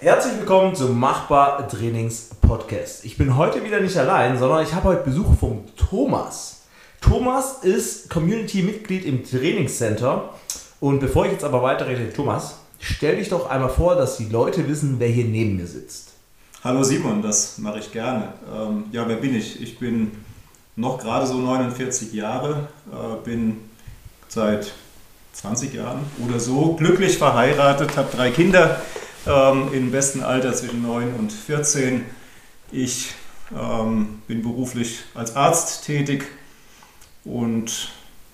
Herzlich willkommen zum Machbar Trainings Podcast. Ich bin heute wieder nicht allein, sondern ich habe heute Besuch vom Thomas. Thomas ist Community-Mitglied im Trainingscenter. Und bevor ich jetzt aber weiterrede, Thomas, stell dich doch einmal vor, dass die Leute wissen, wer hier neben mir sitzt. Hallo Simon, das mache ich gerne. Ähm, ja, wer bin ich? Ich bin noch gerade so 49 Jahre, äh, bin seit 20 Jahren oder so glücklich verheiratet, habe drei Kinder ähm, im besten Alter zwischen 9 und 14. Ich ähm, bin beruflich als Arzt tätig und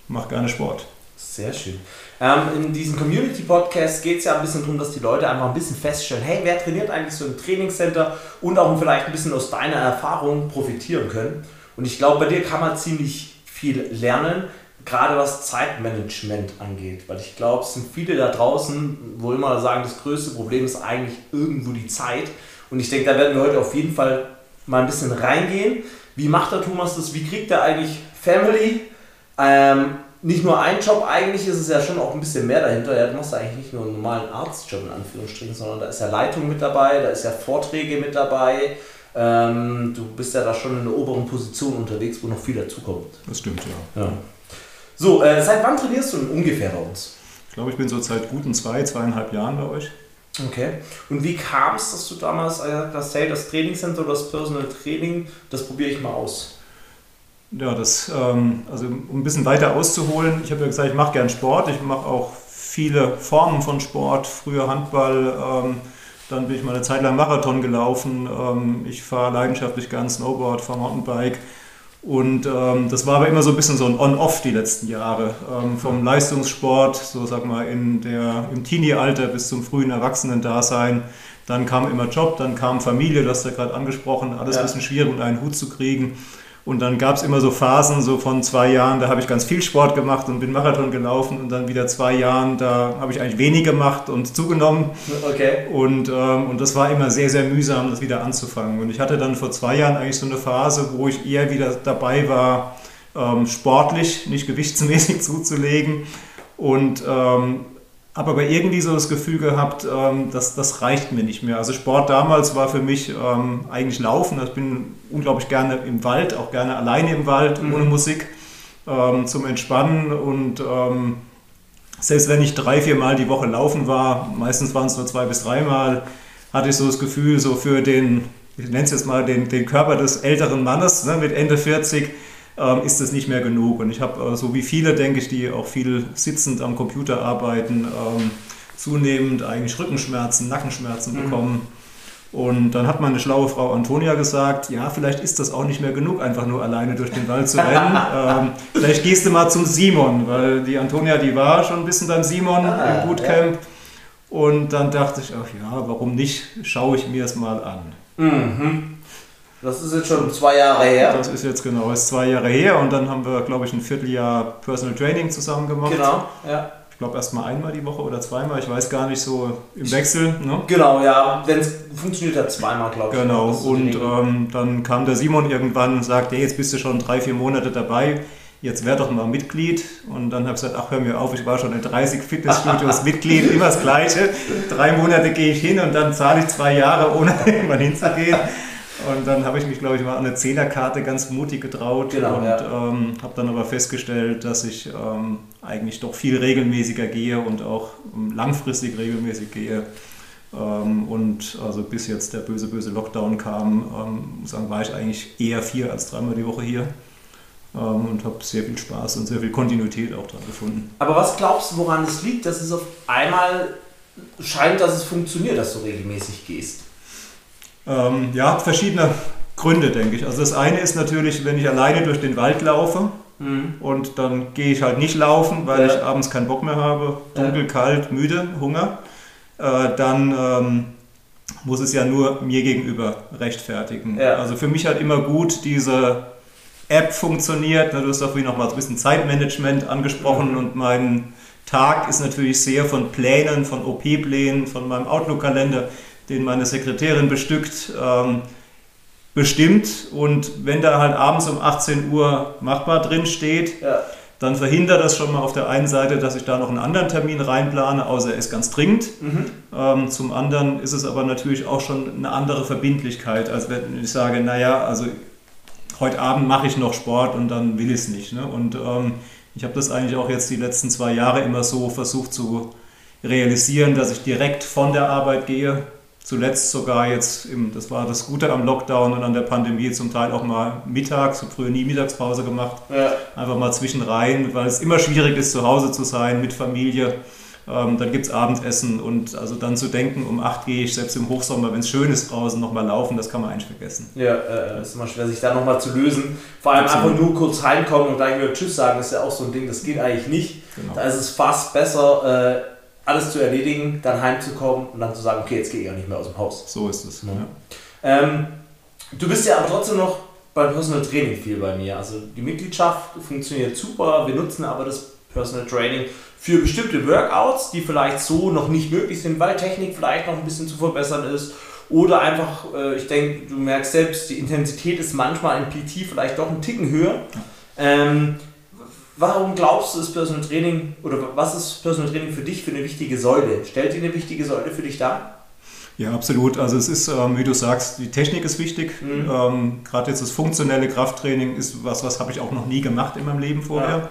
mache gerne Sport. Sehr schön. Ähm, in diesem Community-Podcast geht es ja ein bisschen darum, dass die Leute einfach ein bisschen feststellen, hey, wer trainiert eigentlich so im Trainingscenter und auch vielleicht ein bisschen aus deiner Erfahrung profitieren können. Und ich glaube, bei dir kann man ziemlich viel lernen, gerade was Zeitmanagement angeht. Weil ich glaube, es sind viele da draußen, wo immer sagen, das größte Problem ist eigentlich irgendwo die Zeit. Und ich denke, da werden wir heute auf jeden Fall mal ein bisschen reingehen. Wie macht der Thomas das? Wie kriegt er eigentlich Family? Ähm, nicht nur ein Job, eigentlich ist es ja schon auch ein bisschen mehr dahinter. Ja, du machst eigentlich nicht nur einen normalen Arztjob in Anführungsstrichen, sondern da ist ja Leitung mit dabei, da ist ja Vorträge mit dabei. Ähm, du bist ja da schon in einer oberen Position unterwegs, wo noch viel dazukommt. Das stimmt, ja. ja. So, äh, seit wann trainierst du denn ungefähr bei uns? Ich glaube, ich bin so seit guten zwei, zweieinhalb Jahren bei euch. Okay. Und wie kam es, dass du damals äh, das hey, das Trainingscenter oder das Personal Training, das probiere ich mal aus? Ja, das, ähm, also um ein bisschen weiter auszuholen, ich habe ja gesagt, ich mache gern Sport, ich mache auch viele Formen von Sport, früher Handball, ähm, dann bin ich mal eine Zeit lang Marathon gelaufen, ähm, ich fahre leidenschaftlich gern Snowboard, fahre Mountainbike und ähm, das war aber immer so ein bisschen so ein On-Off die letzten Jahre. Ähm, vom Leistungssport, so sag mal in der, im Teenie-Alter bis zum frühen Erwachsenen-Dasein. Dann kam immer Job, dann kam Familie, das hast du ja gerade angesprochen, alles ja. ein bisschen schwierig unter einen Hut zu kriegen. Und dann gab es immer so Phasen, so von zwei Jahren, da habe ich ganz viel Sport gemacht und bin Marathon gelaufen und dann wieder zwei Jahren, da habe ich eigentlich wenig gemacht und zugenommen. Okay. Und, ähm, und das war immer sehr, sehr mühsam, das wieder anzufangen. Und ich hatte dann vor zwei Jahren eigentlich so eine Phase, wo ich eher wieder dabei war, ähm, sportlich, nicht gewichtsmäßig zuzulegen. Und ähm, habe aber irgendwie so das Gefühl gehabt, ähm, dass das reicht mir nicht mehr. Also Sport damals war für mich ähm, eigentlich Laufen. Ich bin unglaublich gerne im Wald, auch gerne alleine im Wald, mhm. ohne Musik, ähm, zum Entspannen. Und ähm, selbst wenn ich drei, vier Mal die Woche laufen war, meistens waren es nur zwei bis dreimal, hatte ich so das Gefühl, so für den, ich nenne es jetzt mal den, den Körper des älteren Mannes ne, mit Ende 40, ähm, ist das nicht mehr genug. Und ich habe, äh, so wie viele, denke ich, die auch viel sitzend am Computer arbeiten, ähm, zunehmend eigentlich Rückenschmerzen, Nackenschmerzen mhm. bekommen. Und dann hat meine schlaue Frau Antonia gesagt, ja, vielleicht ist das auch nicht mehr genug, einfach nur alleine durch den Wald zu rennen. ähm, vielleicht gehst du mal zum Simon, weil die Antonia, die war schon ein bisschen beim Simon ah, im Bootcamp. Ja. Und dann dachte ich, ach ja, warum nicht, schaue ich mir es mal an. Mhm. Das ist jetzt schon zwei Jahre her. Das ist jetzt genau, ist zwei Jahre her und dann haben wir, glaube ich, ein Vierteljahr Personal Training zusammen gemacht. Genau, ja. Ich glaube erst mal einmal die Woche oder zweimal, ich weiß gar nicht, so im Wechsel. Ne? Genau, ja. Wenn es funktioniert hat, zweimal, glaube ich. Genau, und ähm, dann kam der Simon irgendwann und sagte, hey, jetzt bist du schon drei, vier Monate dabei, jetzt wär doch mal Mitglied. Und dann habe ich gesagt, ach hör mir auf, ich war schon in 30 Fitnessstudios Mitglied, immer das Gleiche. Drei Monate gehe ich hin und dann zahle ich zwei Jahre, ohne irgendwann hinzugehen. Und dann habe ich mich, glaube ich, mal an eine Zehnerkarte ganz mutig getraut genau, und ja. ähm, habe dann aber festgestellt, dass ich ähm, eigentlich doch viel regelmäßiger gehe und auch ähm, langfristig regelmäßig gehe. Ähm, und also bis jetzt der böse, böse Lockdown kam, ähm, sagen, war ich eigentlich eher vier als dreimal die Woche hier ähm, und habe sehr viel Spaß und sehr viel Kontinuität auch dran gefunden. Aber was glaubst du, woran es liegt, dass es auf einmal scheint, dass es funktioniert, dass du regelmäßig gehst? Ähm, ja, verschiedene Gründe, denke ich. Also das eine ist natürlich, wenn ich alleine durch den Wald laufe mhm. und dann gehe ich halt nicht laufen, weil ja. ich abends keinen Bock mehr habe, dunkel, ja. kalt, müde, Hunger, äh, dann ähm, muss es ja nur mir gegenüber rechtfertigen. Ja. Also für mich halt immer gut, diese App funktioniert. Du hast auch vorhin noch mal ein bisschen Zeitmanagement angesprochen mhm. und mein Tag ist natürlich sehr von Plänen, von OP-Plänen, von meinem Outlook-Kalender den meine Sekretärin bestückt, ähm, bestimmt. Und wenn da halt abends um 18 Uhr machbar drin steht, ja. dann verhindert das schon mal auf der einen Seite, dass ich da noch einen anderen Termin reinplane, außer er ist ganz dringend. Mhm. Ähm, zum anderen ist es aber natürlich auch schon eine andere Verbindlichkeit, als wenn ich sage, naja, also heute Abend mache ich noch Sport und dann will ich es nicht. Ne? Und ähm, ich habe das eigentlich auch jetzt die letzten zwei Jahre immer so versucht zu realisieren, dass ich direkt von der Arbeit gehe zuletzt sogar jetzt, im, das war das Gute am Lockdown und an der Pandemie, zum Teil auch mal mittags, so früher nie Mittagspause gemacht, ja. einfach mal zwischenrein, weil es immer schwierig ist, zu Hause zu sein mit Familie. Ähm, dann gibt es Abendessen und also dann zu denken, um 8 gehe ich selbst im Hochsommer, wenn es schön ist draußen, nochmal laufen, das kann man eigentlich vergessen. Ja, äh, ist immer schwer, sich da nochmal zu lösen. Vor allem Absolut. einfach nur kurz reinkommen und gleich wieder Tschüss sagen, ist ja auch so ein Ding, das geht eigentlich nicht. Genau. Da ist es fast besser, äh, alles zu erledigen, dann heimzukommen und dann zu sagen, okay, jetzt gehe ich auch nicht mehr aus dem Haus. So ist es. Ja. Ähm, du bist ja aber trotzdem noch beim Personal Training viel bei mir. Also die Mitgliedschaft funktioniert super, wir nutzen aber das Personal Training für bestimmte Workouts, die vielleicht so noch nicht möglich sind, weil Technik vielleicht noch ein bisschen zu verbessern ist. Oder einfach, äh, ich denke, du merkst selbst, die Intensität ist manchmal im PT vielleicht doch ein Ticken höher. Ähm, Warum glaubst du, ist Personal Training oder was ist Personal Training für dich für eine wichtige Säule? Stellt die eine wichtige Säule für dich dar? Ja, absolut. Also es ist, ähm, wie du sagst, die Technik ist wichtig. Mhm. Ähm, Gerade jetzt das funktionelle Krafttraining ist was, was habe ich auch noch nie gemacht in meinem Leben vorher. Ja.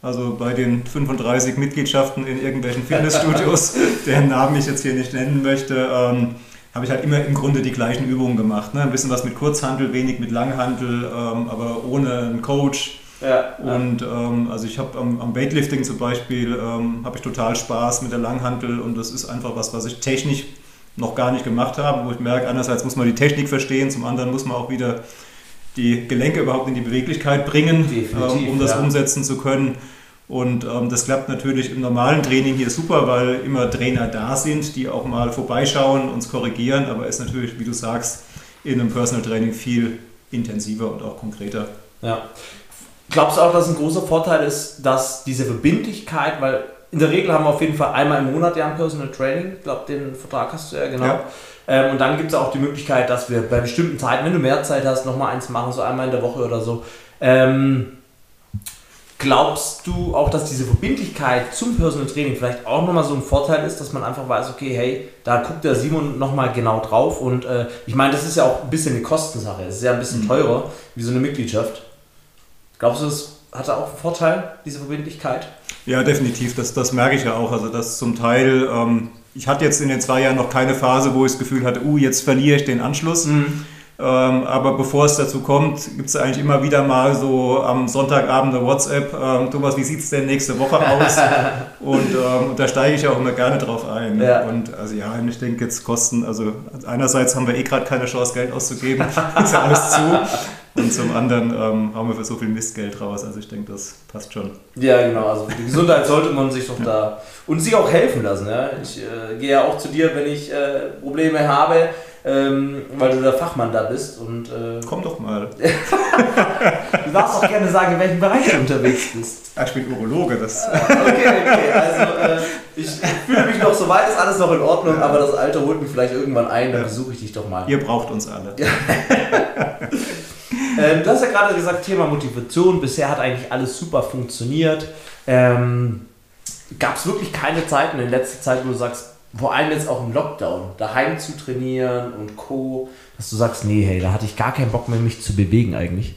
Also bei den 35 Mitgliedschaften in irgendwelchen Fitnessstudios, deren Namen ich jetzt hier nicht nennen möchte, ähm, habe ich halt immer im Grunde die gleichen Übungen gemacht. Ne? Ein bisschen was mit Kurzhandel, wenig mit Langhandel, ähm, aber ohne einen Coach ja, und ähm, also ich habe am, am, Weightlifting zum Beispiel ähm, habe ich total Spaß mit der Langhantel und das ist einfach was, was ich technisch noch gar nicht gemacht habe, wo ich merke, einerseits muss man die Technik verstehen, zum anderen muss man auch wieder die Gelenke überhaupt in die Beweglichkeit bringen, ähm, um das ja. umsetzen zu können. Und ähm, das klappt natürlich im normalen Training hier super, weil immer Trainer da sind, die auch mal vorbeischauen, uns korrigieren, aber ist natürlich, wie du sagst, in einem Personal Training viel intensiver und auch konkreter. Ja. Glaubst du auch, dass ein großer Vorteil ist, dass diese Verbindlichkeit, weil in der Regel haben wir auf jeden Fall einmal im Monat ja ein Personal Training, ich glaube, den Vertrag hast du ja genau. Ja. Ähm, und dann gibt es auch die Möglichkeit, dass wir bei bestimmten Zeiten, wenn du mehr Zeit hast, nochmal eins machen, so einmal in der Woche oder so. Ähm, glaubst du auch, dass diese Verbindlichkeit zum Personal Training vielleicht auch nochmal so ein Vorteil ist, dass man einfach weiß, okay, hey, da guckt der Simon nochmal genau drauf und äh, ich meine, das ist ja auch ein bisschen eine Kostensache, es ist ja ein bisschen mhm. teurer wie so eine Mitgliedschaft. Glaubst du, es hatte auch einen Vorteil, diese Verbindlichkeit? Ja, definitiv. Das, das merke ich ja auch. Also, dass zum Teil, ähm, ich hatte jetzt in den zwei Jahren noch keine Phase, wo ich das Gefühl hatte, uh, jetzt verliere ich den Anschluss. Mhm. Ähm, aber bevor es dazu kommt, gibt es eigentlich immer wieder mal so am Sonntagabend eine WhatsApp, ähm, Thomas, wie sieht es denn nächste Woche aus? und, ähm, da steige ich auch immer gerne drauf ein. Ja. Und also ja, ich denke jetzt Kosten, also einerseits haben wir eh gerade keine Chance, Geld auszugeben, ist ja alles zu. Und zum anderen ähm, haben wir für so viel Mistgeld raus. Also ich denke, das passt schon. Ja, genau. Also für die Gesundheit sollte man sich doch ja. da und sich auch helfen lassen. Ja? Ich äh, gehe ja auch zu dir, wenn ich äh, Probleme habe ähm, weil du der Fachmann da bist. Und, äh, Komm doch mal. du darfst auch gerne sagen, in welchem Bereich du unterwegs bist. Ah, ich bin Urologe, das. Ah, okay, okay. Also äh, ich fühle mich noch so weit, ist alles noch in Ordnung, aber das Alter holt mich vielleicht irgendwann ein, dann besuche ich dich doch mal. Ihr braucht uns alle. ähm, du hast ja gerade gesagt, Thema Motivation. Bisher hat eigentlich alles super funktioniert. Ähm, Gab es wirklich keine Zeiten in letzter Zeit, wo du sagst, vor allem jetzt auch im Lockdown, daheim zu trainieren und Co., dass du sagst, nee, hey, da hatte ich gar keinen Bock mehr, mich zu bewegen eigentlich?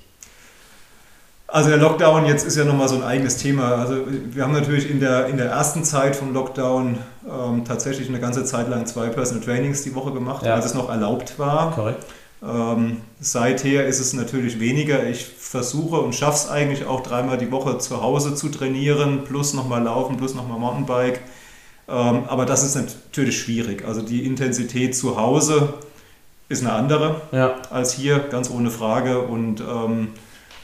Also der Lockdown jetzt ist ja nochmal so ein eigenes Thema. Also wir haben natürlich in der, in der ersten Zeit vom Lockdown ähm, tatsächlich eine ganze Zeit lang zwei Personal Trainings die Woche gemacht, ja. als es noch erlaubt war. Korrekt. Ähm, seither ist es natürlich weniger. Ich versuche und schaffe es eigentlich auch dreimal die Woche zu Hause zu trainieren, plus nochmal laufen, plus nochmal Mountainbike. Ähm, aber das ist natürlich schwierig. Also die Intensität zu Hause ist eine andere ja. als hier, ganz ohne Frage. Und ähm,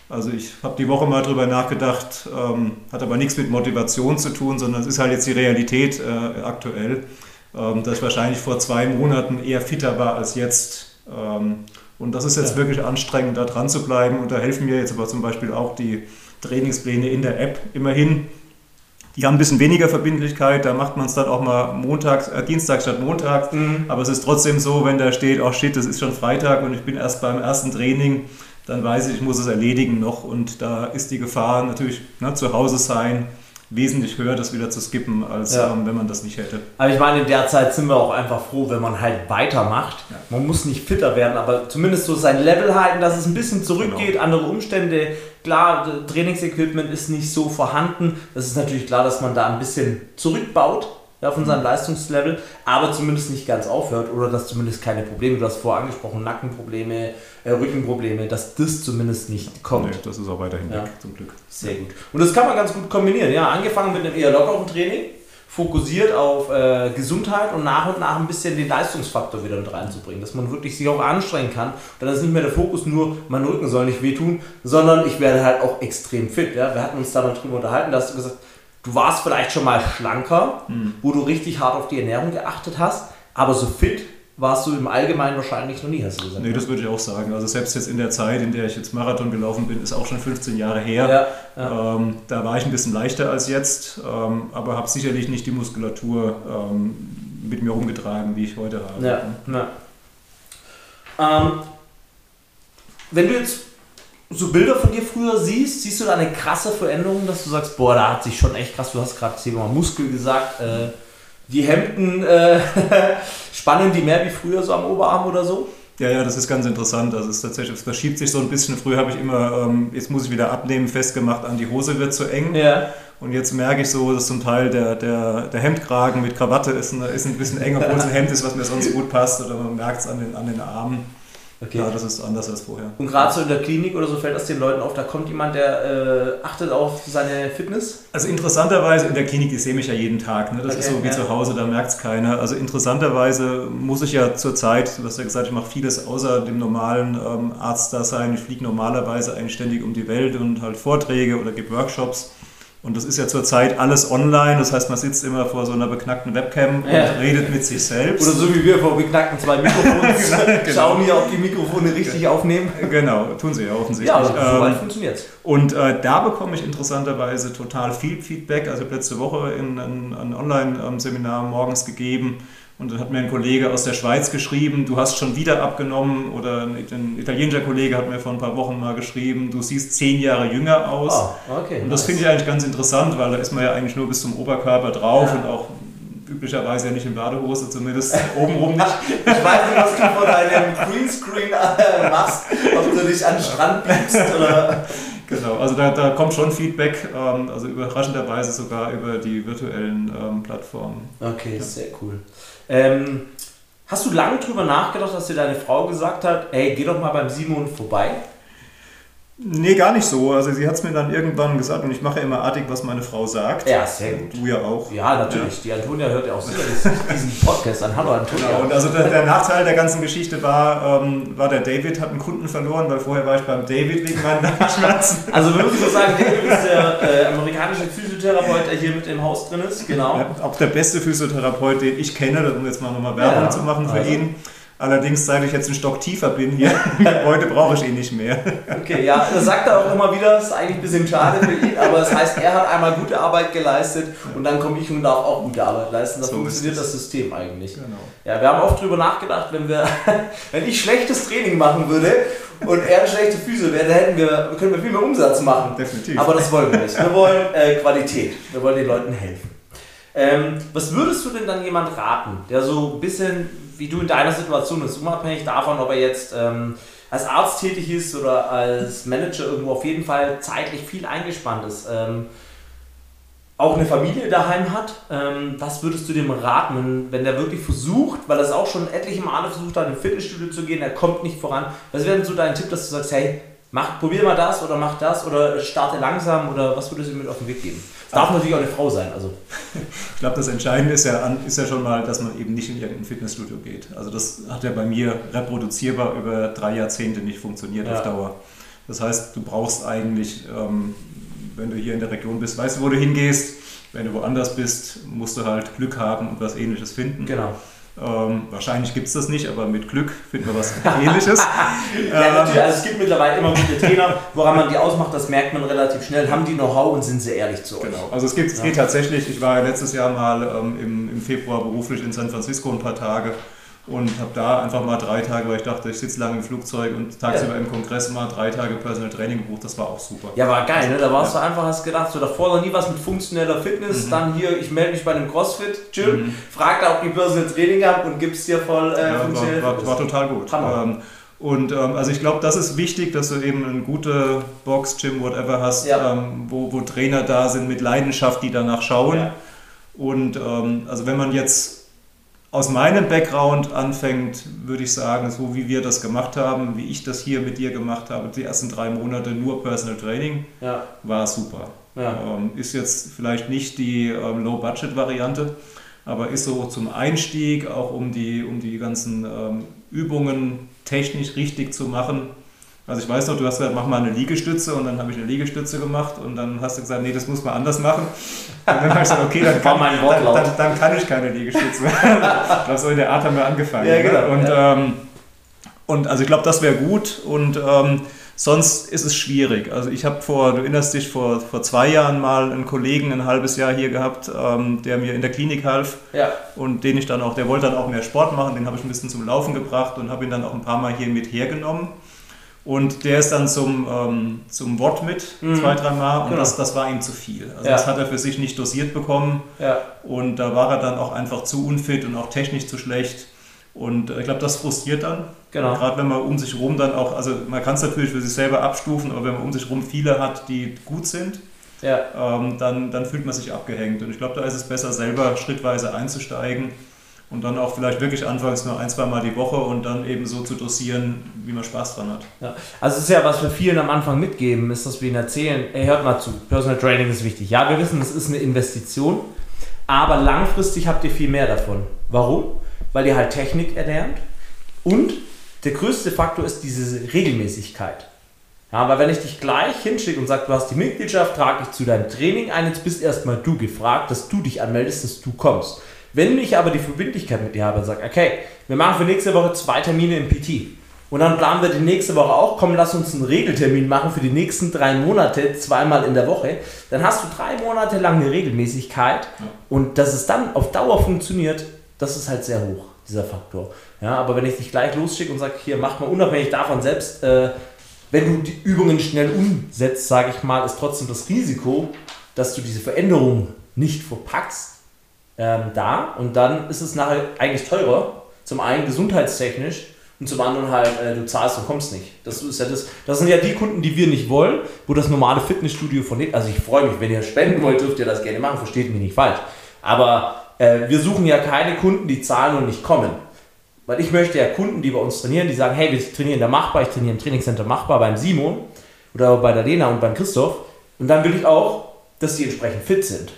also ich habe die Woche mal drüber nachgedacht, ähm, hat aber nichts mit Motivation zu tun, sondern es ist halt jetzt die Realität äh, aktuell, ähm, dass ich wahrscheinlich vor zwei Monaten eher fitter war als jetzt. Ähm, und das ist jetzt ja. wirklich anstrengend, da dran zu bleiben. Und da helfen mir jetzt aber zum Beispiel auch die Trainingspläne in der App immerhin die haben ein bisschen weniger Verbindlichkeit, da macht man es dann auch mal montags, äh, Dienstag statt Montag. Mhm. Aber es ist trotzdem so, wenn da steht, oh shit, das ist schon Freitag und ich bin erst beim ersten Training, dann weiß ich, ich muss es erledigen noch und da ist die Gefahr natürlich ne, zu Hause sein wesentlich höher, das wieder zu skippen, als ja. ähm, wenn man das nicht hätte. Aber ich meine, in der Zeit sind wir auch einfach froh, wenn man halt weitermacht. Ja. Man muss nicht fitter werden, aber zumindest so sein Level halten, dass es ein bisschen zurückgeht, genau. andere Umstände. Klar, Trainingsequipment ist nicht so vorhanden. Das ist natürlich klar, dass man da ein bisschen zurückbaut ja, von seinem Leistungslevel, aber zumindest nicht ganz aufhört oder dass zumindest keine Probleme, du hast vorher angesprochen, Nackenprobleme, äh, Rückenprobleme, dass das zumindest nicht kommt. Nee, das ist auch weiterhin ja. weg, zum Glück. Sehr gut. Und das kann man ganz gut kombinieren. Ja, angefangen mit einem eher lockeren Training, fokussiert auf äh, Gesundheit und nach und nach ein bisschen den Leistungsfaktor wieder mit reinzubringen, dass man wirklich sich auch anstrengen kann. Dann ist nicht mehr der Fokus nur, mein Rücken soll nicht wehtun, sondern ich werde halt auch extrem fit. Ja? Wir hatten uns da mal drüber unterhalten, da hast du gesagt, du warst vielleicht schon mal schlanker, mhm. wo du richtig hart auf die Ernährung geachtet hast, aber so fit warst du im Allgemeinen wahrscheinlich noch nie, hast du gesagt. Nee, das würde ich auch sagen. Also selbst jetzt in der Zeit, in der ich jetzt Marathon gelaufen bin, ist auch schon 15 Jahre her. Ja, ja. Ähm, da war ich ein bisschen leichter als jetzt, ähm, aber habe sicherlich nicht die Muskulatur ähm, mit mir rumgetragen, wie ich heute habe. Ja. Ähm, wenn du jetzt so Bilder von dir früher siehst, siehst du da eine krasse Veränderung, dass du sagst, boah, da hat sich schon echt krass, du hast gerade Thema Muskel gesagt, äh, die Hemden äh, spannen die mehr wie früher so am Oberarm oder so? Ja, ja, das ist ganz interessant. Also es, ist tatsächlich, es verschiebt sich so ein bisschen. Früher habe ich immer, ähm, jetzt muss ich wieder abnehmen, festgemacht, an die Hose wird zu eng. Ja. Und jetzt merke ich so, dass zum Teil der, der, der Hemdkragen mit Krawatte ist ein, ist ein bisschen enger, obwohl es ein Hemd ist, was mir sonst gut passt. Oder man merkt es an den, an den Armen. Okay. Ja, das ist anders als vorher. Und gerade so in der Klinik oder so fällt das den Leuten auf, da kommt jemand, der äh, achtet auf seine Fitness? Also interessanterweise in der Klinik, ich sehe mich ja jeden Tag, ne? das okay, ist so wie ja. zu Hause, da merkt es keiner. Also interessanterweise muss ich ja zurzeit, du hast ja gesagt, ich mache vieles außer dem normalen ähm, Arzt da sein. Ich fliege normalerweise eigentlich ständig um die Welt und halt Vorträge oder gebe Workshops. Und das ist ja zurzeit alles online, das heißt, man sitzt immer vor so einer beknackten Webcam ja. und redet mit sich selbst. Oder so wie wir vor beknackten zwei Mikrofonen genau. schauen hier, ob die Mikrofone richtig aufnehmen. Genau, tun sie ja offensichtlich. Ja, also, soweit ähm, funktioniert Und äh, da bekomme ich interessanterweise total viel Feedback. Also ich habe letzte Woche in, ein, ein Online-Seminar morgens gegeben und dann hat mir ein Kollege aus der Schweiz geschrieben, du hast schon wieder abgenommen. Oder ein italienischer Kollege hat mir vor ein paar Wochen mal geschrieben, du siehst zehn Jahre jünger aus. Oh, okay, und das nice. finde ich eigentlich ganz interessant, weil da ist man ja eigentlich nur bis zum Oberkörper drauf ja. und auch üblicherweise ja nicht in Badehose, zumindest obenrum nicht. ich weiß nicht, was du vor deinem Greenscreen äh, machst, ob du dich an den Strand biegst oder... Genau, also da, da kommt schon Feedback, ähm, also überraschenderweise sogar über die virtuellen ähm, Plattformen. Okay, ja. sehr cool. Ähm, hast du lange drüber nachgedacht, dass dir deine Frau gesagt hat, ey, geh doch mal beim Simon vorbei? Nee, gar nicht so. Also sie hat es mir dann irgendwann gesagt und ich mache immer artig, was meine Frau sagt. Ja, sehr gut. Du ja auch. Ja, natürlich. Ja. Die Antonia hört ja auch sicherlich diesen Podcast an. Hallo Antonia. Genau. Und also der, der, Nachteil der ganzen Geschichte war, ähm, war, der David hat einen Kunden verloren, weil vorher war ich beim David wegen meinen Nackenschmerzen. Also wir müssen so sagen, David ist der äh, amerikanische Physiotherapeut, der hier mit im Haus drin ist. Genau. Ja, auch der beste Physiotherapeut, den ich kenne, um jetzt mal nochmal Werbung ja, zu machen für also. ihn. Allerdings, seit ich jetzt ein Stock tiefer bin hier, heute brauche ich ihn nicht mehr. Okay, ja, das sagt er auch immer wieder, das ist eigentlich ein bisschen schade für ihn, aber das heißt, er hat einmal gute Arbeit geleistet und dann komme ich und darf auch gute Arbeit leisten. Da so funktioniert das System eigentlich. Genau. Ja, wir haben oft darüber nachgedacht, wenn wir, wenn ich schlechtes Training machen würde und er eine schlechte Füße wäre, dann hätten wir, können wir viel mehr Umsatz machen. Definitiv. Aber das wollen wir nicht. Wir wollen äh, Qualität. Wir wollen den Leuten helfen. Ähm, was würdest du denn dann jemand raten, der so ein bisschen wie du in deiner Situation ist, unabhängig davon, ob er jetzt ähm, als Arzt tätig ist oder als Manager irgendwo auf jeden Fall zeitlich viel eingespannt ist, ähm, auch eine Familie daheim hat, ähm, was würdest du dem raten, wenn, wenn der wirklich versucht, weil er es auch schon etliche Male versucht hat, in ein Fitnessstudio zu gehen, er kommt nicht voran. Was wäre denn so dein Tipp, dass du sagst, hey, mach, probier mal das oder mach das oder starte langsam oder was würdest du ihm mit auf den Weg geben? Darf natürlich auch eine Frau sein. Also. Ich glaube, das Entscheidende ist ja, ist ja schon mal, dass man eben nicht in irgendein Fitnessstudio geht. Also das hat ja bei mir reproduzierbar über drei Jahrzehnte nicht funktioniert ja. auf Dauer. Das heißt, du brauchst eigentlich, ähm, wenn du hier in der Region bist, weißt du, wo du hingehst. Wenn du woanders bist, musst du halt Glück haben und was Ähnliches finden. Genau. Ähm, wahrscheinlich gibt es das nicht, aber mit Glück finden wir was Ähnliches. ja, natürlich. Also es gibt mittlerweile immer gute Trainer, woran man die ausmacht, das merkt man relativ schnell. Haben die Know-how und sind sie ehrlich zu euch? Genau. Also es, gibt, es geht tatsächlich, ich war letztes Jahr mal ähm, im, im Februar beruflich in San Francisco ein paar Tage und habe da einfach mal drei Tage, weil ich dachte, ich sitze lange im Flugzeug und tagsüber ja. im Kongress mal drei Tage Personal Training gebucht. Das war auch super. Ja, war geil, ne? Da warst ja. du einfach, hast gedacht, so davor noch nie was mit funktioneller Fitness, mhm. dann hier, ich melde mich bei einem CrossFit-Gym, mhm. frag da, ob die Personal Training haben und gibst dir voll äh, ja, funktionelle war, war, war, total gut. Ähm, und ähm, also ich glaube, das ist wichtig, dass du eben eine gute Box, Gym, whatever hast, ja. ähm, wo, wo Trainer da sind mit Leidenschaft, die danach schauen. Und ähm, also wenn man jetzt aus meinem Background anfängt, würde ich sagen, so wie wir das gemacht haben, wie ich das hier mit dir gemacht habe, die ersten drei Monate nur Personal Training, ja. war super. Ja. Ähm, ist jetzt vielleicht nicht die ähm, Low-Budget-Variante, aber ist so zum Einstieg, auch um die, um die ganzen ähm, Übungen technisch richtig zu machen, also ich weiß noch, du hast gesagt, mach mal eine Liegestütze und dann habe ich eine Liegestütze gemacht und dann hast du gesagt, nee, das muss man anders machen. Und dann habe ich gesagt, okay, dann kann, dann, dann, dann, kann ich keine Liegestütze mehr. glaube, so in der Art haben wir angefangen. Ja, genau. Und, ja. ähm, und also ich glaube, das wäre gut und ähm, sonst ist es schwierig. Also ich habe vor, du erinnerst dich, vor, vor zwei Jahren mal einen Kollegen ein halbes Jahr hier gehabt, ähm, der mir in der Klinik half ja. und den ich dann auch, der wollte dann auch mehr Sport machen, den habe ich ein bisschen zum Laufen gebracht und habe ihn dann auch ein paar Mal hier mit hergenommen. Und der ist dann zum, ähm, zum Wort mit, mhm. zwei, dreimal, und genau. das, das war ihm zu viel. Also ja. das hat er für sich nicht dosiert bekommen. Ja. Und da war er dann auch einfach zu unfit und auch technisch zu schlecht. Und äh, ich glaube, das frustriert dann. Genau. Gerade wenn man um sich herum dann auch, also man kann es natürlich für sich selber abstufen, aber wenn man um sich herum viele hat, die gut sind, ja. ähm, dann, dann fühlt man sich abgehängt. Und ich glaube, da ist es besser, selber schrittweise einzusteigen und dann auch vielleicht wirklich anfangs nur ein, zwei Mal die Woche und dann eben so zu dosieren, wie man Spaß dran hat. Ja. Also es ist ja, was wir vielen am Anfang mitgeben, ist, dass wir ihnen erzählen, ey, hört mal zu, Personal Training ist wichtig. Ja, wir wissen, es ist eine Investition, aber langfristig habt ihr viel mehr davon. Warum? Weil ihr halt Technik erlernt und der größte Faktor ist diese Regelmäßigkeit. Ja, weil wenn ich dich gleich hinschicke und sage, du hast die Mitgliedschaft, trage ich zu deinem Training ein, jetzt bist erstmal du gefragt, dass du dich anmeldest, dass du kommst. Wenn ich aber die Verbindlichkeit mit dir habe und sage, okay, wir machen für nächste Woche zwei Termine im PT und dann planen wir die nächste Woche auch, komm, lass uns einen Regeltermin machen für die nächsten drei Monate, zweimal in der Woche, dann hast du drei Monate lang eine Regelmäßigkeit und dass es dann auf Dauer funktioniert, das ist halt sehr hoch, dieser Faktor. Ja, aber wenn ich dich gleich losschicke und sage, hier, mach mal unabhängig davon selbst, äh, wenn du die Übungen schnell umsetzt, sage ich mal, ist trotzdem das Risiko, dass du diese Veränderung nicht verpackst, ähm, da und dann ist es nachher eigentlich teurer. Zum einen gesundheitstechnisch und zum anderen halt, äh, du zahlst und kommst nicht. Das, ist ja das, das sind ja die Kunden, die wir nicht wollen, wo das normale Fitnessstudio von Also ich freue mich, wenn ihr spenden wollt, dürft ihr das gerne machen, versteht mich nicht falsch. Aber äh, wir suchen ja keine Kunden, die zahlen und nicht kommen. Weil ich möchte ja Kunden, die bei uns trainieren, die sagen, hey, wir trainieren da Machbar, ich trainiere im Trainingscenter Machbar beim Simon oder bei der Lena und beim Christoph. Und dann will ich auch, dass die entsprechend fit sind.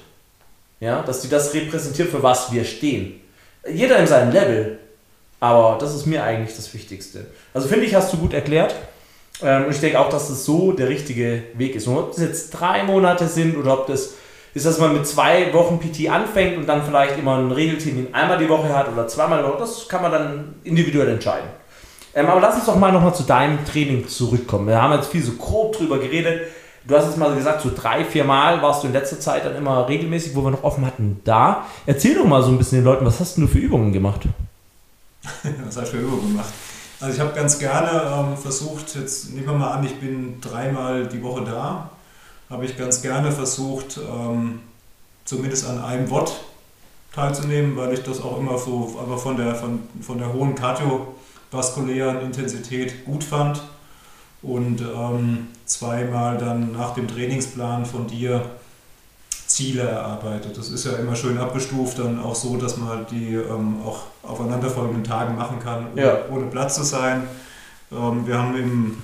Ja, dass die das repräsentiert, für was wir stehen. Jeder in seinem Level. Aber das ist mir eigentlich das Wichtigste. Also finde ich, hast du gut erklärt. Ähm, und ich denke auch, dass das so der richtige Weg ist. Und ob das jetzt drei Monate sind oder ob das ist, dass man mit zwei Wochen PT anfängt und dann vielleicht immer ein Regeltermin einmal die Woche hat oder zweimal die Woche, das kann man dann individuell entscheiden. Ähm, aber lass uns doch mal nochmal zu deinem Training zurückkommen. Wir haben jetzt viel so grob drüber geredet. Du hast es mal gesagt, so drei, vier Mal warst du in letzter Zeit dann immer regelmäßig, wo wir noch offen hatten, da. Erzähl doch mal so ein bisschen den Leuten, was hast du für Übungen gemacht? was hast du für Übungen gemacht? Also ich habe ganz gerne ähm, versucht, jetzt nehmen wir mal an, ich bin dreimal die Woche da, habe ich ganz gerne versucht, ähm, zumindest an einem Watt teilzunehmen, weil ich das auch immer so aber von der, von, von der hohen kardiovaskulären Intensität gut fand und ähm, zweimal dann nach dem Trainingsplan von dir Ziele erarbeitet. Das ist ja immer schön abgestuft, dann auch so, dass man die ähm, auch aufeinanderfolgenden Tagen machen kann, ohne, ja. ohne Platz zu sein. Ähm, wir haben im,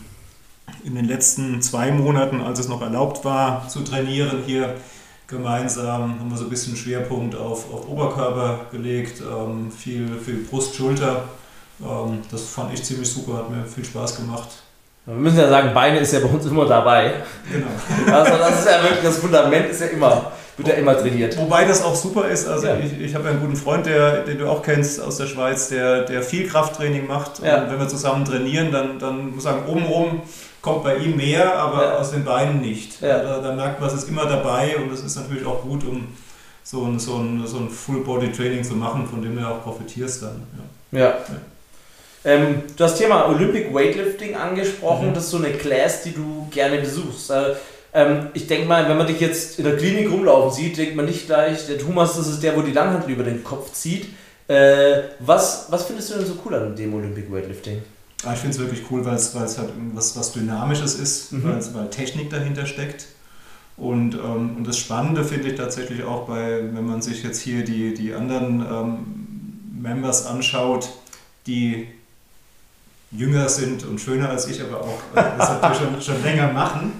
in den letzten zwei Monaten, als es noch erlaubt war zu trainieren, hier gemeinsam haben wir so ein bisschen Schwerpunkt auf, auf Oberkörper gelegt, ähm, viel, viel Brust, Schulter. Ähm, das fand ich ziemlich super, hat mir viel Spaß gemacht. Wir müssen ja sagen, Beine ist ja bei uns immer dabei. Genau. Also das ist ja wirklich, das Fundament ist ja immer, wird ja immer trainiert. Wobei das auch super ist, also ja. ich, ich habe ja einen guten Freund, der, den du auch kennst aus der Schweiz, der, der viel Krafttraining macht. Ja. Und wenn wir zusammen trainieren, dann, dann muss ich sagen, obenrum kommt bei ihm mehr, aber ja. aus den Beinen nicht. Ja. Da, da, merkt man, es ist immer dabei und das ist natürlich auch gut, um so ein, so ein, so ein Full-Body-Training zu machen, von dem du auch profitierst dann. Ja. ja. Ähm, du hast Thema Olympic Weightlifting angesprochen. Mhm. Das ist so eine Class, die du gerne besuchst. Äh, ähm, ich denke mal, wenn man dich jetzt in der Klinik rumlaufen sieht, denkt man nicht gleich, der Thomas, das ist der, wo die Langhantel über den Kopf zieht. Äh, was, was findest du denn so cool an dem Olympic Weightlifting? Ah, ich finde es wirklich cool, weil es halt was, was Dynamisches ist, mhm. weil Technik dahinter steckt. Und, ähm, und das Spannende finde ich tatsächlich auch bei, wenn man sich jetzt hier die, die anderen ähm, Members anschaut, die jünger sind und schöner als ich, aber auch äh, das natürlich schon, schon länger machen.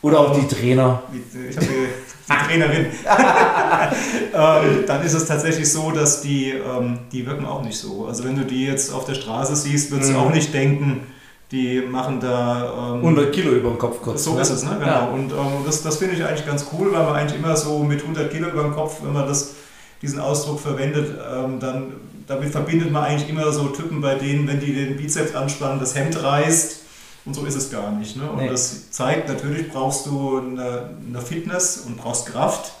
Oder auch die Trainer. Ich habe die, Trainerin. ähm, dann ist es tatsächlich so, dass die, ähm, die wirken auch nicht so. Also wenn du die jetzt auf der Straße siehst, würdest mhm. du auch nicht denken, die machen da... Ähm, 100 Kilo über den Kopf kurz. So ne? ist es, ne? Genau. Ja. Und ähm, das, das finde ich eigentlich ganz cool, weil man eigentlich immer so mit 100 Kilo über den Kopf, wenn man das, diesen Ausdruck verwendet, ähm, dann damit verbindet man eigentlich immer so Typen, bei denen, wenn die den Bizeps anspannen, das Hemd reißt. Und so ist es gar nicht. Ne? Und nee. das zeigt, natürlich brauchst du eine, eine, Fitness und brauchst Kraft,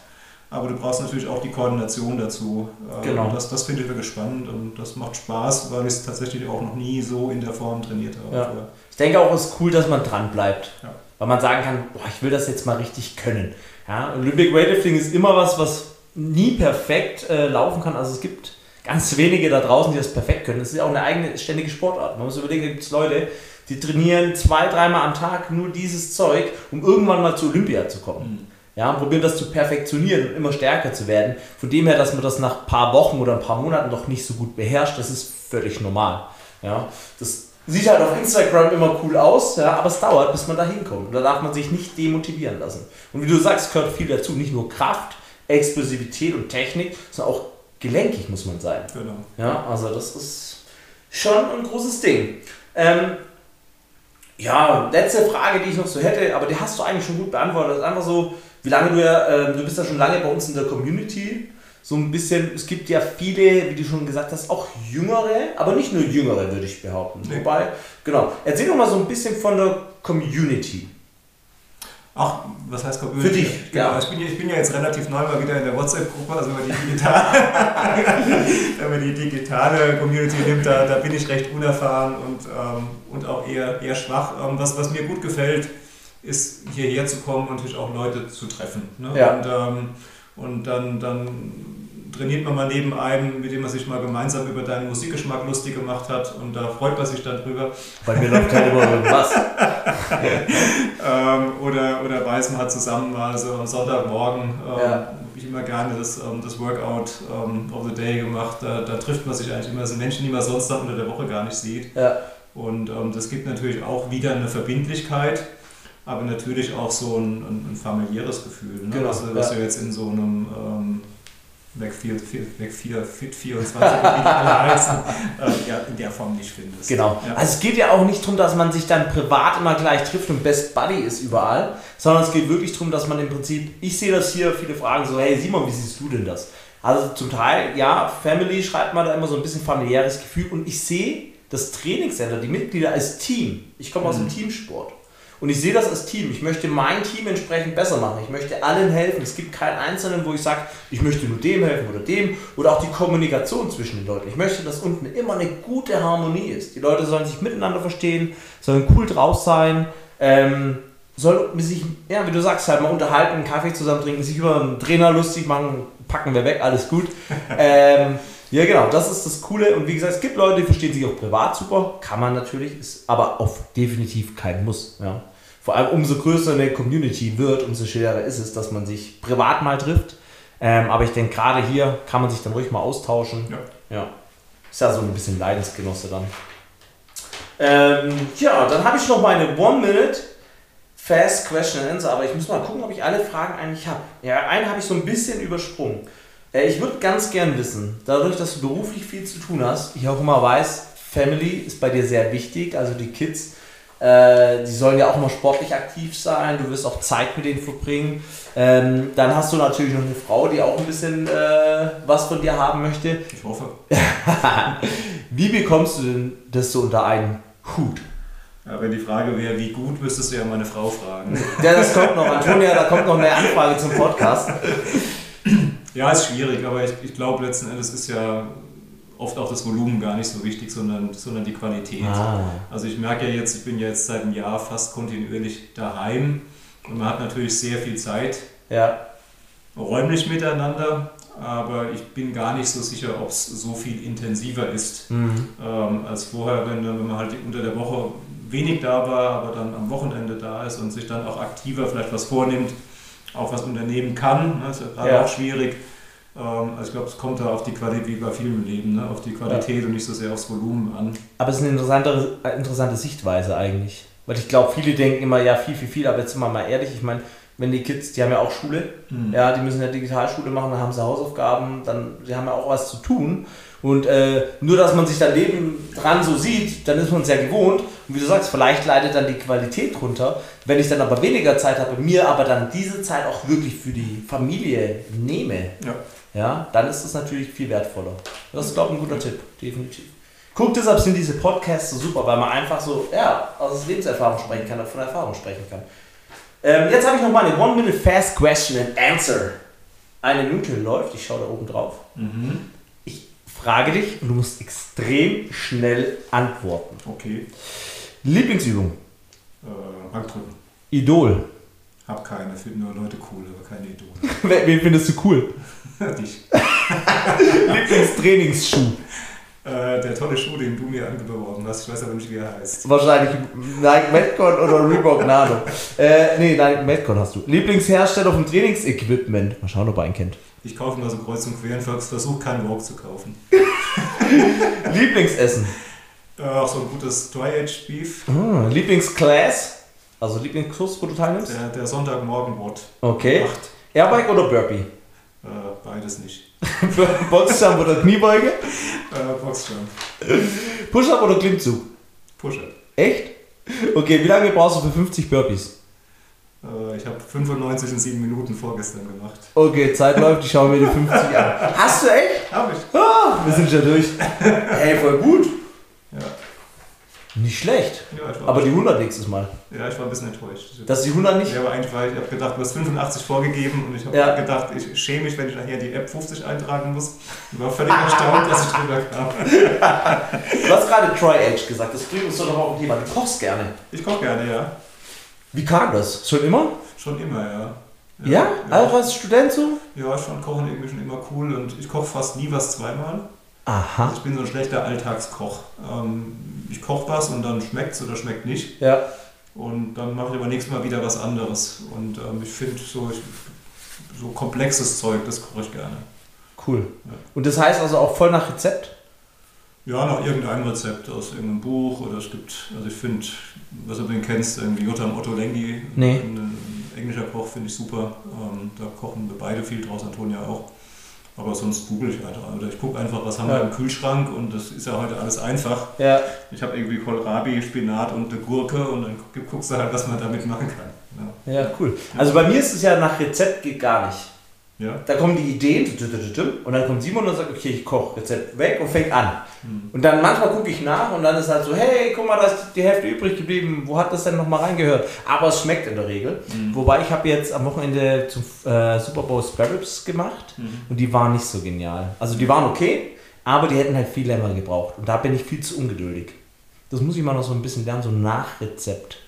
aber du brauchst natürlich auch die Koordination dazu. Äh, genau. Und das, das finde ich wirklich spannend und das macht Spaß, weil ich es tatsächlich auch noch nie so in der Form trainiert habe. Ja. Ich denke auch, es ist cool, dass man dran bleibt. Ja. Weil man sagen kann, boah, ich will das jetzt mal richtig können. Ja, Olympic Weightlifting ist immer was, was nie perfekt äh, laufen kann. Also es gibt ganz wenige da draußen, die das perfekt können. Das ist ja auch eine eigene ständige Sportart. Man muss überlegen, da gibt es Leute, die trainieren zwei, dreimal am Tag nur dieses Zeug, um irgendwann mal zu Olympia zu kommen. Mhm. Ja, und probieren das zu perfektionieren und immer stärker zu werden. Von dem her, dass man das nach ein paar Wochen oder ein paar Monaten noch nicht so gut beherrscht, das ist völlig normal. Ja, das sieht halt auf Instagram immer cool aus, ja, aber es dauert, bis man da hinkommt. Und da darf man sich nicht demotivieren lassen. Und wie du sagst, gehört viel dazu. Nicht nur Kraft, Explosivität und Technik, sondern auch gelenkig muss man sein. Genau. Ja, also das ist schon ein großes Ding. Ähm, ja, letzte Frage, die ich noch so hätte, aber die hast du eigentlich schon gut beantwortet. Das ist einfach so, wie lange du ja, äh, du bist ja schon lange bei uns in der Community. So ein bisschen, es gibt ja viele, wie du schon gesagt hast, auch jüngere, aber nicht nur jüngere, würde ich behaupten. Nee. Wobei, genau. Erzähl doch mal so ein bisschen von der Community. Ach, was heißt Community? Für dich, genau. Ja. Ich, bin, ich bin ja jetzt relativ neu mal wieder in der WhatsApp-Gruppe, also wenn man die digitale, wenn man die digitale Community nimmt, da, da bin ich recht unerfahren und, ähm, und auch eher, eher schwach. Ähm, was, was mir gut gefällt, ist hierher zu kommen und natürlich auch Leute zu treffen. Ne? Ja. Und, ähm, und dann, dann trainiert man mal neben einem, mit dem man sich mal gemeinsam über deinen Musikgeschmack lustig gemacht hat und da freut man sich dann drüber. Bei mir läuft halt immer irgendwas. ähm, oder, oder weiß man hat zusammen mal so am Sonntagmorgen ähm, ja. ich immer gerne das, ähm, das Workout ähm, of the Day gemacht. Da, da, trifft man sich eigentlich immer, das sind Menschen, die man sonst unter der Woche gar nicht sieht. Ja. Und ähm, das gibt natürlich auch wieder eine Verbindlichkeit aber natürlich auch so ein, ein, ein familiäres Gefühl, ne? genau, was, was ja. wir jetzt in so einem ähm, Weg 4, Weg 4 Fit 24, wie die alle heißen, äh, ja, in der Form nicht findest. Genau. Ja. Also es geht ja auch nicht darum, dass man sich dann privat immer gleich trifft und Best Buddy ist überall, sondern es geht wirklich darum, dass man im Prinzip, ich sehe das hier, viele fragen so, hey Simon, wie siehst du denn das? Also zum Teil, ja, Family schreibt man da immer so ein bisschen familiäres Gefühl und ich sehe das Trainingscenter, die Mitglieder als Team. Ich komme aus dem mhm. Teamsport. Und ich sehe das als Team. Ich möchte mein Team entsprechend besser machen. Ich möchte allen helfen. Es gibt keinen Einzelnen, wo ich sage, ich möchte nur dem helfen oder dem. Oder auch die Kommunikation zwischen den Leuten. Ich möchte, dass unten immer eine gute Harmonie ist. Die Leute sollen sich miteinander verstehen, sollen cool drauf sein. Ähm, soll sich, ja, wie du sagst, halt mal unterhalten, einen Kaffee zusammen trinken, sich über einen Trainer lustig machen, packen wir weg, alles gut. ähm, ja, genau, das ist das Coole. Und wie gesagt, es gibt Leute, die verstehen sich auch privat super. Kann man natürlich, ist aber auf definitiv kein Muss. Ja. Vor allem umso größer eine Community wird, umso schwerer ist es, dass man sich privat mal trifft. Ähm, aber ich denke, gerade hier kann man sich dann ruhig mal austauschen. Ja. ja. Ist ja so ein bisschen Leidensgenosse dann. Ähm, ja, dann habe ich noch meine One-Minute Fast Question and Answer, aber ich muss mal gucken, ob ich alle Fragen eigentlich habe. Ja, eine habe ich so ein bisschen übersprungen. Äh, ich würde ganz gern wissen, dadurch, dass du beruflich viel zu tun hast, ich auch immer weiß, Family ist bei dir sehr wichtig, also die Kids, äh, die sollen ja auch immer sportlich aktiv sein, du wirst auch Zeit mit denen verbringen. Ähm, dann hast du natürlich noch eine Frau, die auch ein bisschen äh, was von dir haben möchte. Ich hoffe. wie bekommst du denn das so unter einen Hut? Ja, wenn die Frage wäre, wie gut, müsstest du ja meine Frau fragen. Ja, das kommt noch. Antonia, da kommt noch eine Anfrage zum Podcast. Ja, ist schwierig, aber ich, ich glaube letzten Endes ist ja oft auch das Volumen gar nicht so wichtig, sondern, sondern die Qualität. Ah. Also ich merke ja jetzt, ich bin jetzt seit einem Jahr fast kontinuierlich daheim und man hat natürlich sehr viel Zeit Ja. räumlich miteinander, aber ich bin gar nicht so sicher, ob es so viel intensiver ist Mhm. ähm, als vorher, wenn, wenn man halt unter der Woche wenig da war, aber dann am Wochenende da ist und sich dann auch aktiver vielleicht was vornimmt, auch was unternehmen kann. Ne? Ist ja gerade Ja. auch schwierig. Ähm, also ich glaube, es kommt da auf die Qualität, wie bei vielen Leben, ne? auf die Qualität und nicht so sehr aufs Volumen an. Aber es ist eine interessante, äh, interessante Sichtweise eigentlich. Weil ich glaube, viele denken immer, ja, viel, viel, viel, aber jetzt sind wir mal ehrlich, ich meine, wenn die Kids, die haben ja auch Schule, Mhm. ja, die müssen ja Digitalschule machen, dann haben sie Hausaufgaben, dann, die haben ja auch was zu tun. Und äh, nur, dass man sich daneben dran so sieht, dann ist man es ja gewohnt. Und wie du sagst, vielleicht leidet dann die Qualität runter. Wenn ich dann aber weniger Zeit habe, mir aber dann diese Zeit auch wirklich für die Familie nehme, Ja. ja, dann ist das natürlich viel wertvoller. Das ist, glaube ich, ein guter Tipp, definitiv. Guck, deshalb sind diese Podcasts so super, weil man einfach so, ja, aus Lebenserfahrung sprechen kann, von Erfahrung sprechen kann. Ähm, jetzt habe ich noch mal eine One-Minute Fast Question and Answer. Eine Minute läuft, ich schaue da oben drauf. Mhm. Frage dich und du musst extrem schnell antworten. Okay. Lieblingsübung, Äh, Bankdrücken. Idol. Hab keine, finde nur Leute cool, aber keine Idole. Wen wen findest du cool? Dich. Lieblingstrainingsschuh. Äh, der tolle Schuh, den du mir angeboten hast, ich weiß aber nicht, wie er heißt. Wahrscheinlich Nike Metcon oder Reebok Nano. Äh, nee, Nike Metcon hast du. Lieblingshersteller vom Trainingsequipment. Mal schauen, ob er einen kennt. Ich kaufe mal so kreuz und quer und versuche keinen Walk zu kaufen. Lieblingsessen. Äh, auch so ein gutes Dry-Aged Beef. Ah, Lieblingsclass. Also Lieblingskurs, wo du teilnimmst. Der, der Sonntagmorgen-Bot. Okay. Airbike oder Burpee? Äh, beides nicht. Boxjump oder Kniebeuge? Äh, Boxjump. Push-Up oder Klimmzug? Push-Up. Echt? Okay, wie lange brauchst du für 50 Burpees? Äh, ich habe 95 in 7 Minuten vorgestern gemacht. Okay, Zeit läuft, ich schaue mir die 50 an. Hast du echt? Hab ich. Ah, wir sind schon durch. Hey, voll gut. Nicht schlecht. Ja, Aber die 100 nächstes Mal. ja, ich war ein bisschen enttäuscht. Dass die 100 nicht? Ja, aber eigentlich war ich, ich habe gedacht, du hast 85 vorgegeben und ich habe Ja. gedacht, ich schäme mich, wenn ich nachher die App 50 eintragen muss. Ich war völlig erstaunt, dass ich drüber kam. Du hast gerade Tri-Age gesagt, das bringt uns doch noch ein Thema. Du kochst gerne. Ich koche gerne, ja. Wie kam das? Schon immer? Schon immer, ja. Ja? ja. Also als Student so? Ja, ich fand Kochen irgendwie schon immer cool und ich koche fast nie was zweimal. Aha. Also ich bin so ein schlechter Alltagskoch. Ähm, ich koche was und dann schmeckt es oder schmeckt nicht. Ja. Und dann mache ich aber nächstes Mal wieder was anderes. Und ähm, ich finde so, ich, so komplexes Zeug, das koche ich gerne. Cool. Ja. Und das heißt also auch voll nach Rezept? Ja, nach irgendeinem Rezept aus irgendeinem Buch oder es gibt, also ich finde, was du den kennst, irgendwie Jotam Otto Lengi, Nee. ein, ein englischer Koch, finde ich super. Ähm, da kochen wir beide viel draus, Antonia auch. Aber sonst google ich einfach. Oder ich gucke einfach, was haben Ja. wir im Kühlschrank und das ist ja heute alles einfach. Ja. Ich habe irgendwie Kohlrabi, Spinat und eine Gurke und dann gu- guckst du halt, was man damit machen kann. Ja. Ja, cool. Also bei mir ist es ja nach Rezept geht gar nicht. Ja? Da kommen die Ideen und dann kommt Simon und sagt, okay, ich koche Rezept weg und fängt an. Hm. Und dann manchmal gucke ich nach und dann ist halt so, hey, guck mal, da ist die Hälfte übrig geblieben. Wo hat das denn nochmal reingehört? Aber es schmeckt in der Regel. Mhm. Wobei ich habe jetzt am Wochenende zum äh, Super Bowl Spare Ribs gemacht Mhm. und die waren nicht so genial. Also die waren okay, aber die hätten halt viel länger gebraucht. Und da bin ich viel zu ungeduldig. Das muss ich mal noch so ein bisschen lernen, so ein Nachrezept.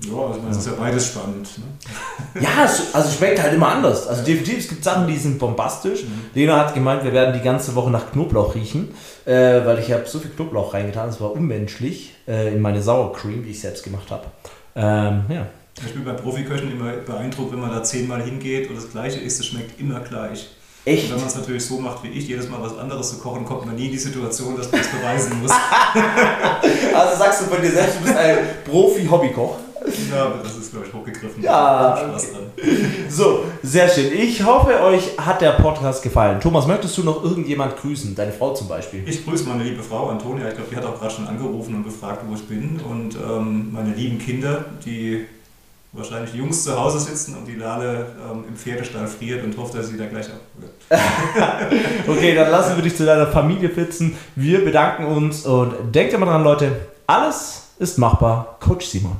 Ja, also es ist ja beides spannend. Ne? Ja, also schmeckt halt immer anders. Also definitiv, es gibt Sachen, die sind bombastisch. Lena hat gemeint, wir werden die ganze Woche nach Knoblauch riechen, äh, weil ich habe so viel Knoblauch reingetan, es war unmenschlich äh, in meine Sour Cream, die ich selbst gemacht habe. Ähm, ja. Ich bin bei Profiköchen immer beeindruckt, wenn man da zehnmal hingeht und das Gleiche isst, es schmeckt immer gleich. Echt? Und wenn man es natürlich so macht wie ich, jedes Mal was anderes zu kochen, kommt man nie in die Situation, dass man es beweisen muss. Also sagst du von dir selbst, du bist ein Profi-Hobbykoch. Ja, aber das ist, glaube ich, hochgegriffen. Ja, Spaß okay. dran. So, sehr schön. Ich hoffe, euch hat der Podcast gefallen. Thomas, möchtest du noch irgendjemand grüßen? Deine Frau zum Beispiel? Ich grüße meine liebe Frau Antonia. Ich glaube, die hat auch gerade schon angerufen und gefragt, wo ich bin. Und ähm, meine lieben Kinder, die wahrscheinlich Jungs zu Hause sitzen und die Lale ähm, im Pferdestall friert und hofft, dass sie da gleich abholt. Okay, dann lassen wir dich zu deiner Familie flitzen. Wir bedanken uns und denkt immer dran, Leute, alles ist machbar. Coach Simon.